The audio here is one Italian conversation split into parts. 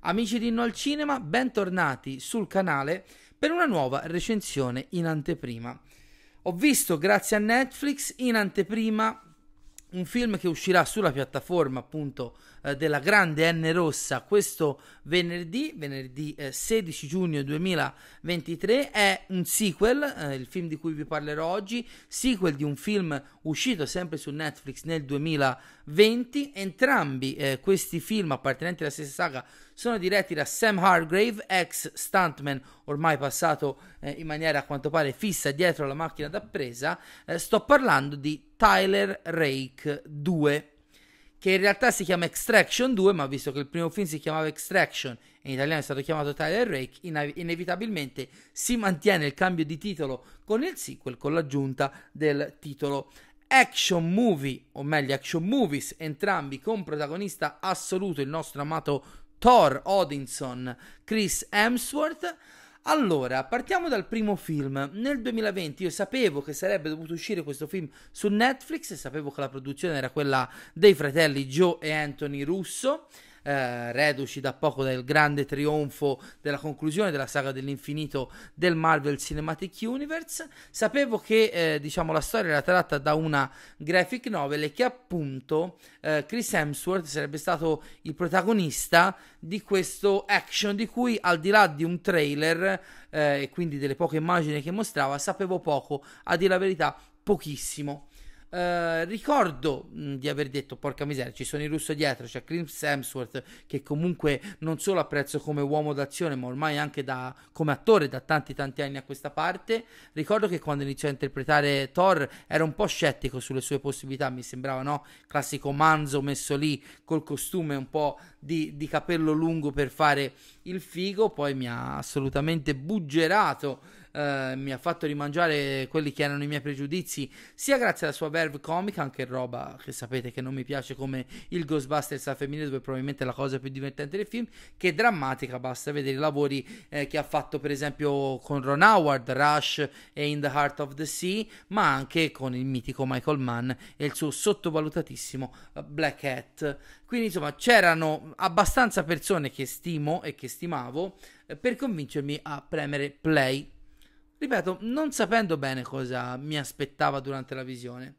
Amici di No al Cinema, bentornati sul canale per una nuova recensione in anteprima. Ho visto, grazie a Netflix, in anteprima un film che uscirà sulla piattaforma appunto eh, della grande N rossa questo venerdì, venerdì eh, 16 giugno 2023, è un sequel, eh, il film di cui vi parlerò oggi, sequel di un film uscito sempre su Netflix nel 2020. Entrambi eh, questi film appartenenti alla stessa saga sono diretti da Sam Hargrave, ex stuntman ormai passato eh, in maniera a quanto pare fissa dietro la macchina da presa. Eh, sto parlando di Tyler Rake 2 che in realtà si chiama Extraction 2, ma visto che il primo film si chiamava Extraction e in italiano è stato chiamato Tyler Rake, in- inevitabilmente si mantiene il cambio di titolo con il sequel, con l'aggiunta del titolo action movie, o meglio action movies, entrambi con protagonista assoluto il nostro amato Thor Odinson, Chris Hemsworth. Allora, partiamo dal primo film. Nel 2020 io sapevo che sarebbe dovuto uscire questo film su Netflix e sapevo che la produzione era quella dei fratelli Joe e Anthony Russo eh, reduci da poco dal grande trionfo della conclusione della saga dell'infinito del Marvel Cinematic Universe. Sapevo che eh, diciamo la storia era tratta da una graphic novel e che appunto eh, Chris Hemsworth sarebbe stato il protagonista di questo action di cui al di là di un trailer eh, e quindi delle poche immagini che mostrava sapevo poco, a dire la verità pochissimo. Uh, ricordo mh, di aver detto, porca miseria, ci sono i russo dietro, c'è Chris Hemsworth che comunque non solo apprezzo come uomo d'azione, ma ormai anche da, come attore da tanti tanti anni a questa parte. Ricordo che quando iniziò a interpretare Thor era un po' scettico sulle sue possibilità, mi sembrava, no? Classico manzo messo lì col costume un po' di, di capello lungo per fare il figo, poi mi ha assolutamente buggerato eh, mi ha fatto rimangiare quelli che erano i miei pregiudizi, sia grazie alla sua verve comica, anche roba che sapete che non mi piace come il Ghostbusters al femminile, dove probabilmente è la cosa più divertente del film, che drammatica, basta vedere i lavori eh, che ha fatto per esempio con Ron Howard, Rush e In the Heart of the Sea, ma anche con il mitico Michael Mann e il suo sottovalutatissimo uh, Black Hat. Quindi insomma c'erano abbastanza persone che stimo e che stimavo eh, per convincermi a premere play ripeto, non sapendo bene cosa mi aspettava durante la visione.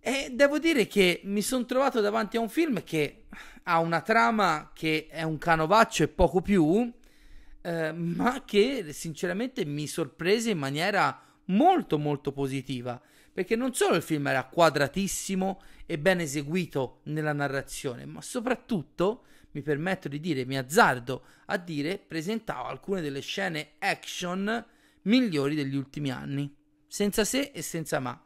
E devo dire che mi sono trovato davanti a un film che ha una trama che è un canovaccio e poco più, eh, ma che sinceramente mi sorprese in maniera molto molto positiva. Perché non solo il film era quadratissimo e ben eseguito nella narrazione, ma soprattutto, mi permetto di dire, mi azzardo a dire, presentava alcune delle scene action migliori degli ultimi anni, senza se e senza ma.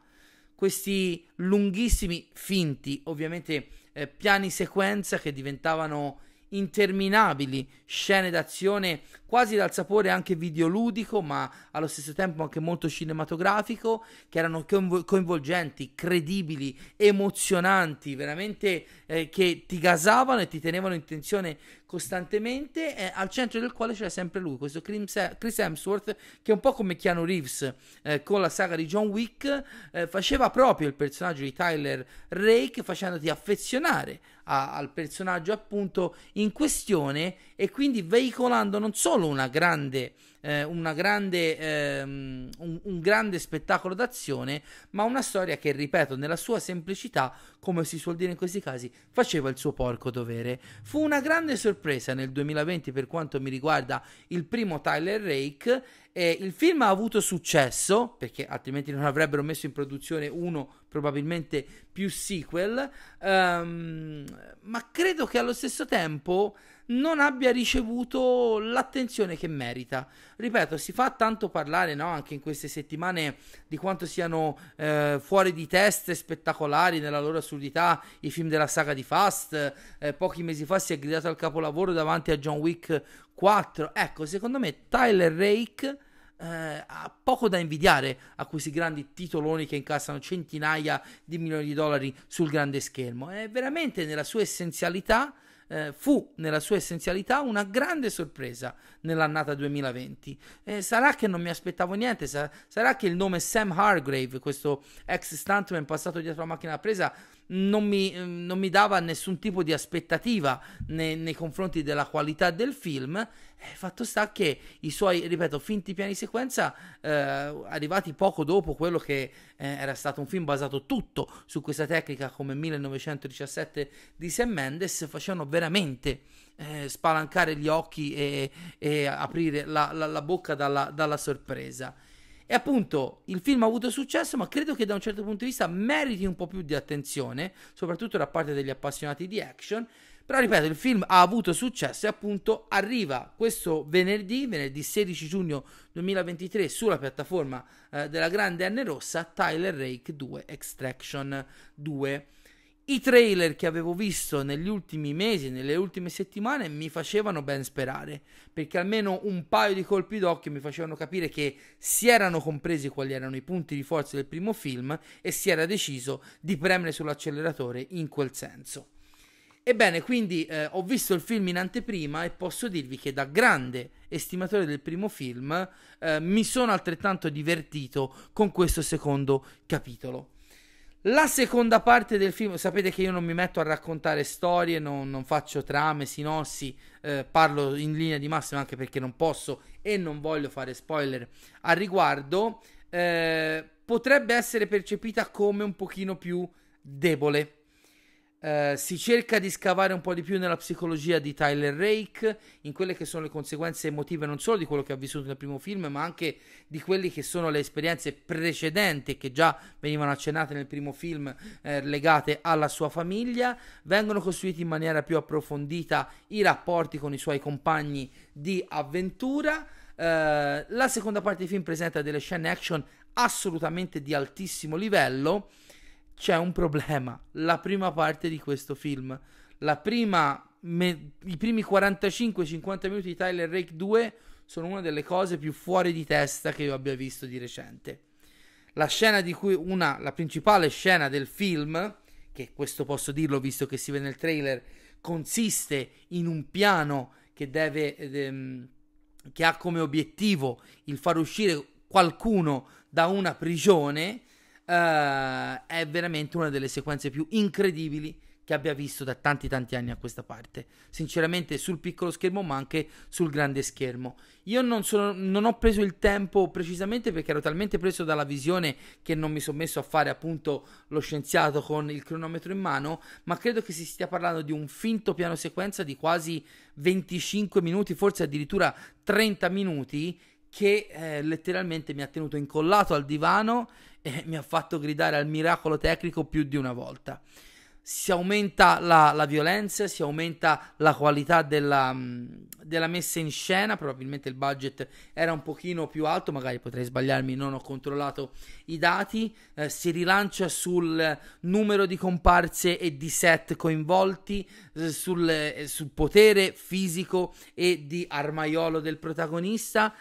Questi lunghissimi, finti, ovviamente eh, piani sequenza che diventavano interminabili scene d'azione quasi dal sapore anche videoludico, ma allo stesso tempo anche molto cinematografico, che erano coinvolgenti, credibili, emozionanti, veramente eh, che ti gasavano e ti tenevano in tensione costantemente, eh, al centro del quale c'era sempre lui, questo Chris Hemsworth, che un po' come Keanu Reeves eh, con la saga di John Wick, eh, faceva proprio il personaggio di Tyler Rake, facendoti affezionare a, al personaggio appunto in questione e quindi veicolando non solo una grande eh, grande, ehm, un, un, grande spettacolo d'azione, ma una storia che, ripeto, nella sua semplicità, come si suol dire in questi casi, faceva il suo porco dovere. Fu una grande sorpresa nel 2020 per quanto mi riguarda il primo Tyler Rake. Eh, il film ha avuto successo, perché altrimenti non avrebbero messo in produzione uno, probabilmente più sequel, um, ma credo che allo stesso tempo non abbia ricevuto l'attenzione che merita. Ripeto, si fa tanto parlare no? anche in queste settimane di quanto siano eh, fuori di teste spettacolari nella loro assurdità i film della saga di Fast. Eh, pochi mesi fa si è gridato al capolavoro davanti a John Wick 4. Ecco, secondo me Tyler Rake. Eh, ha poco da invidiare a questi grandi titoloni che incassano centinaia di milioni di dollari sul grande schermo. È veramente nella sua essenzialità eh, fu nella sua essenzialità una grande sorpresa nell'annata 2020. Eh, sarà che non mi aspettavo niente, sa- sarà che il nome Sam Hargrave, questo ex stuntman passato dietro la macchina da presa, non mi, non mi dava nessun tipo di aspettativa nei, nei confronti della qualità del film. Eh, fatto sta che i suoi, ripeto, finti piani sequenza, eh, arrivati poco dopo quello che eh, era stato un film basato tutto su questa tecnica come 1917 di Sam Mendes, facevano veramente eh, spalancare gli occhi e, e aprire la, la, la bocca dalla, dalla sorpresa. E appunto il film ha avuto successo, ma credo che da un certo punto di vista meriti un po' più di attenzione, soprattutto da parte degli appassionati di action. Però ripeto, il film ha avuto successo e appunto arriva questo venerdì, venerdì 16 giugno 2023, sulla piattaforma eh, della grande N rossa, Tyler Rake 2 Extraction 2. I trailer che avevo visto negli ultimi mesi, nelle ultime settimane, mi facevano ben sperare, perché almeno un paio di colpi d'occhio mi facevano capire che si erano compresi quali erano i punti di forza del primo film e si era deciso di premere sull'acceleratore in quel senso. Ebbene, quindi eh, ho visto il film in anteprima e posso dirvi che da grande estimatore del primo film eh, mi sono altrettanto divertito con questo secondo capitolo. La seconda parte del film, sapete che io non mi metto a raccontare storie, non, non faccio trame, sinossi, eh, parlo in linea di massima anche perché non posso e non voglio fare spoiler al riguardo, eh, potrebbe essere percepita come un pochino più debole Uh, si cerca di scavare un po' di più nella psicologia di Tyler Rake, in quelle che sono le conseguenze emotive non solo di quello che ha vissuto nel primo film, ma anche di quelle che sono le esperienze precedenti che già venivano accennate nel primo film eh, legate alla sua famiglia. Vengono costruiti in maniera più approfondita i rapporti con i suoi compagni di avventura. Uh, la seconda parte del film presenta delle scene action assolutamente di altissimo livello c'è un problema. La prima parte di questo film, prima, me, i primi 45-50 minuti di Tyler Rake 2 sono una delle cose più fuori di testa che io abbia visto di recente. La scena di cui una, la principale scena del film, che questo posso dirlo visto che si vede nel trailer, consiste in un piano che deve, ehm, che ha come obiettivo il far uscire qualcuno da una prigione uh, è veramente una delle sequenze più incredibili che abbia visto da tanti tanti anni a questa parte. Sinceramente sul piccolo schermo ma anche sul grande schermo. Io non, sono, non ho preso il tempo precisamente perché ero talmente preso dalla visione che non mi sono messo a fare appunto lo scienziato con il cronometro in mano, ma credo che si stia parlando di un finto piano sequenza di quasi 25 minuti, forse addirittura 30 minuti che eh, letteralmente mi ha tenuto incollato al divano e mi ha fatto gridare al miracolo tecnico più di una volta. Si aumenta la, la violenza, si aumenta la qualità della, della, messa in scena, probabilmente il budget era un pochino più alto, magari potrei sbagliarmi, non ho controllato i dati, eh, si rilancia sul numero di comparse e di set coinvolti, eh, sul, eh, sul potere fisico e di armaiolo del protagonista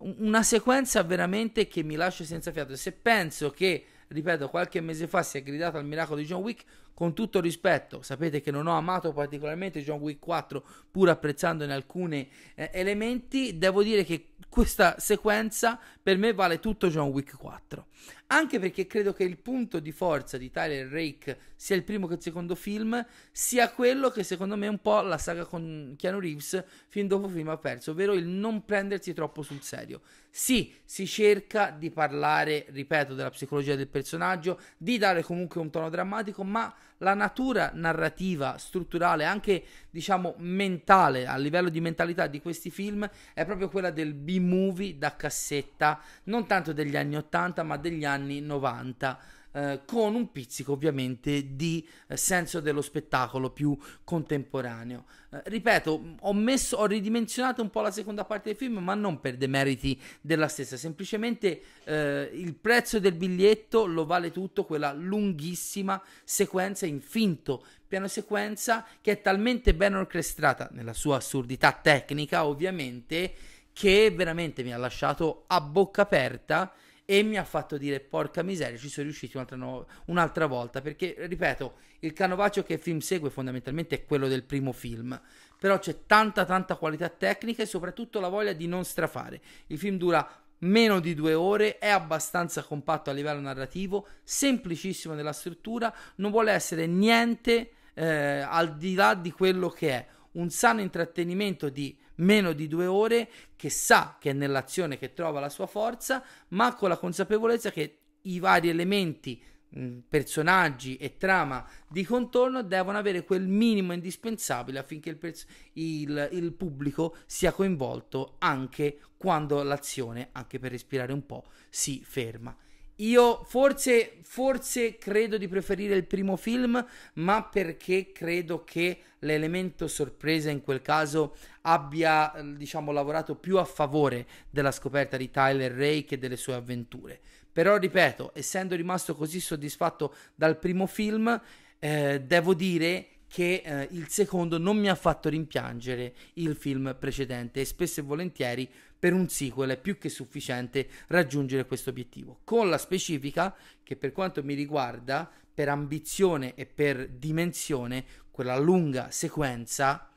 una sequenza veramente che mi lascia senza fiato. Se penso che, ripeto, qualche mese fa si è gridato al miracolo di John Wick, con tutto rispetto, sapete che non ho amato particolarmente John Wick 4, pur apprezzandone alcuni eh, elementi, devo dire che questa sequenza per me vale tutto John Wick 4. Anche perché credo che il punto di forza di Tyler Rake, sia il primo che il secondo film, sia quello che secondo me un po' la saga con Keanu Reeves fin dopo film ha perso, ovvero il non prendersi troppo sul serio. Sì, si cerca di parlare, ripeto, della psicologia del personaggio, di dare comunque un tono drammatico, ma la natura narrativa, strutturale, anche diciamo mentale, a livello di mentalità di questi film, è proprio quella del B-movie da cassetta, non tanto degli anni 80, ma degli anni 90 eh, con un pizzico ovviamente di eh, senso dello spettacolo più contemporaneo. Eh, ripeto, ho, messo, ho ridimensionato un po' la seconda parte del film, ma non per demeriti della stessa, semplicemente eh, il prezzo del biglietto lo vale tutto, quella lunghissima sequenza in finto piano sequenza che è talmente ben orchestrata nella sua assurdità tecnica, ovviamente, che veramente mi ha lasciato a bocca aperta e mi ha fatto dire porca miseria ci sono riusciti un'altra, no- un'altra volta. Perché ripeto il canovaccio che il film segue fondamentalmente è quello del primo film però c'è tanta tanta qualità tecnica e soprattutto la voglia di non strafare. Il film dura meno di due ore, è abbastanza compatto a livello narrativo, semplicissimo nella struttura, non vuole essere niente eh, al di là di quello che è. Un sano intrattenimento di meno di due ore, che sa che è nell'azione che trova la sua forza, ma con la consapevolezza che i vari elementi, personaggi e trama di contorno devono avere quel minimo indispensabile affinché il, pers- il, il pubblico sia coinvolto anche quando l'azione, anche per respirare un po', si ferma. Io forse, forse credo di preferire il primo film, ma perché credo che l'elemento sorpresa in quel caso abbia, diciamo, lavorato più a favore della scoperta di Tyler Rake e delle sue avventure. Però, ripeto, essendo rimasto così soddisfatto dal primo film, eh, devo dire che eh, il secondo non mi ha fatto rimpiangere il film precedente e spesso e volentieri per un sequel è più che sufficiente raggiungere questo obiettivo. Con la specifica che per quanto mi riguarda, per ambizione e per dimensione, quella lunga sequenza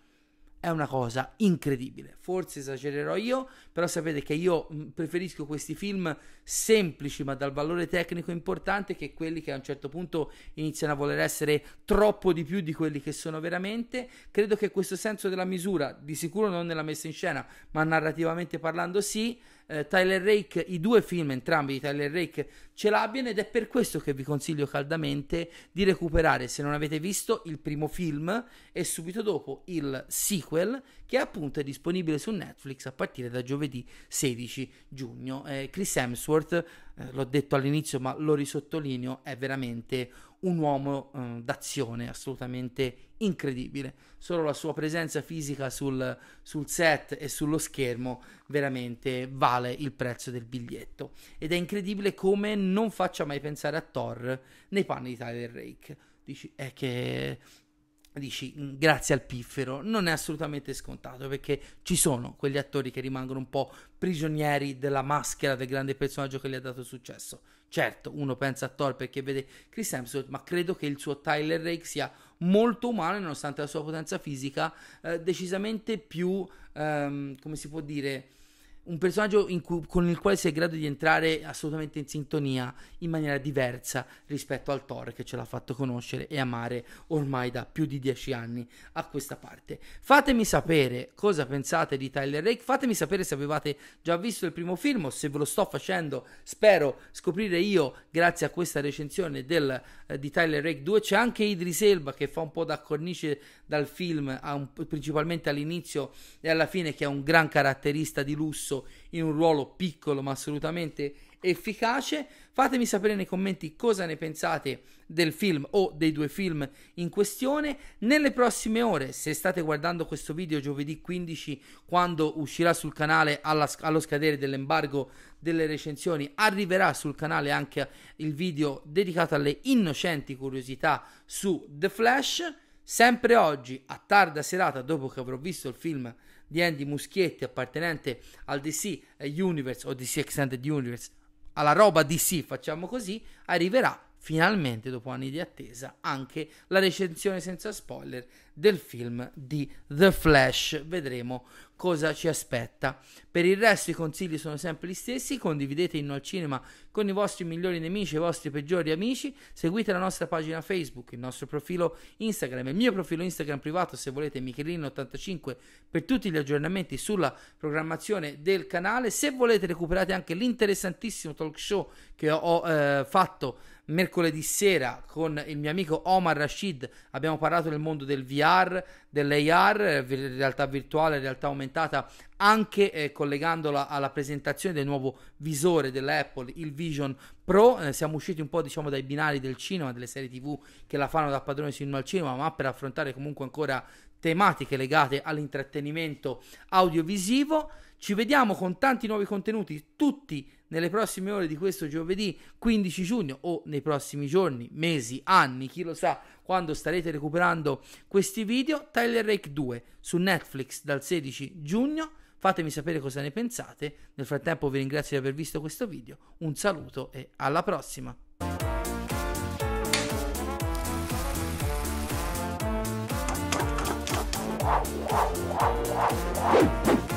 è una cosa incredibile. Forse esagererò io, però sapete che io mm, preferisco questi film semplici ma dal valore tecnico importante che quelli che a un certo punto iniziano a voler essere troppo di più di quelli che sono veramente. Credo che questo senso della misura, di sicuro non nella messa in scena, ma narrativamente parlando sì, eh, Tyler Rake, i due film entrambi di Tyler Rake ce l'abbiano ed è per questo che vi consiglio caldamente di recuperare se non avete visto il primo film e subito dopo il sequel che appunto è disponibile su Netflix a partire da giovedì 16 giugno. Eh, Chris Hemsworth, eh, l'ho detto all'inizio ma lo risottolineo, è veramente un uomo eh, d'azione assolutamente incredibile. Solo la sua presenza fisica sul, sul, set e sullo schermo veramente vale il prezzo del biglietto. Ed è incredibile come non faccia mai pensare a Thor nei panni di Tyler Rake. Dici, è che dici mm, grazie al piffero non è assolutamente scontato perché ci sono quegli attori che rimangono un po' prigionieri della maschera del grande personaggio che gli ha dato successo. Certo uno pensa a Thor perché vede Chris Hemsworth ma credo che il suo Tyler Rake sia molto umano nonostante la sua potenza fisica eh, decisamente più ehm, come si può dire un personaggio cui, con il quale sei in grado di entrare assolutamente in sintonia in maniera diversa rispetto al Thor che ce l'ha fatto conoscere e amare ormai da più di dieci anni a questa parte. Fatemi sapere cosa pensate di Tyler Rake, fatemi sapere se avevate già visto il primo film o se ve lo sto facendo, spero scoprire io grazie a questa recensione del, eh, di Tyler Rake 2. C'è anche Idris Elba che fa un po' da cornice dal film, un, principalmente all'inizio e alla fine, che è un gran caratterista di lusso in un ruolo piccolo ma assolutamente efficace. Fatemi sapere nei commenti cosa ne pensate del film o dei due film in questione. Nelle prossime ore, se state guardando questo video giovedì 15, quando uscirà sul canale alla, allo scadere dell'embargo delle recensioni, arriverà sul canale anche il video dedicato alle innocenti curiosità su The Flash. Sempre oggi, a tarda serata, dopo che avrò visto il film di Andy Muschietti appartenente al DC Universe o DC Extended Universe, alla roba DC, facciamo così, arriverà finalmente dopo anni di attesa anche la recensione senza spoiler del film di The Flash. Vedremo cosa ci aspetta. Per il resto i consigli sono sempre gli stessi, condividete Inno al Cinema con i vostri migliori nemici e i vostri peggiori amici, seguite la nostra pagina Facebook, il nostro profilo Instagram, il mio profilo Instagram privato se volete Michelino85 per tutti gli aggiornamenti sulla programmazione del canale, se volete recuperate anche l'interessantissimo talk show che ho eh, fatto mercoledì sera con il mio amico Omar Rashid abbiamo parlato del mondo del VR, dell'AR, realtà virtuale, realtà aumentata, anche eh, collegandola alla presentazione del nuovo visore dell'Apple, il Vision Pro. Eh, siamo usciti un po' diciamo dai binari del cinema, delle serie TV che la fanno da padrone sino al cinema, ma per affrontare comunque ancora tematiche legate all'intrattenimento audiovisivo. Ci vediamo con tanti nuovi contenuti, tutti nelle prossime ore di questo giovedì 15 giugno o nei prossimi giorni, mesi, anni, chi lo sa, quando starete recuperando questi video. Tyler Rake 2 su Netflix dal 16 giugno. Fatemi sapere cosa ne pensate. Nel frattempo vi ringrazio di aver visto questo video. Un saluto e alla prossima. Wow.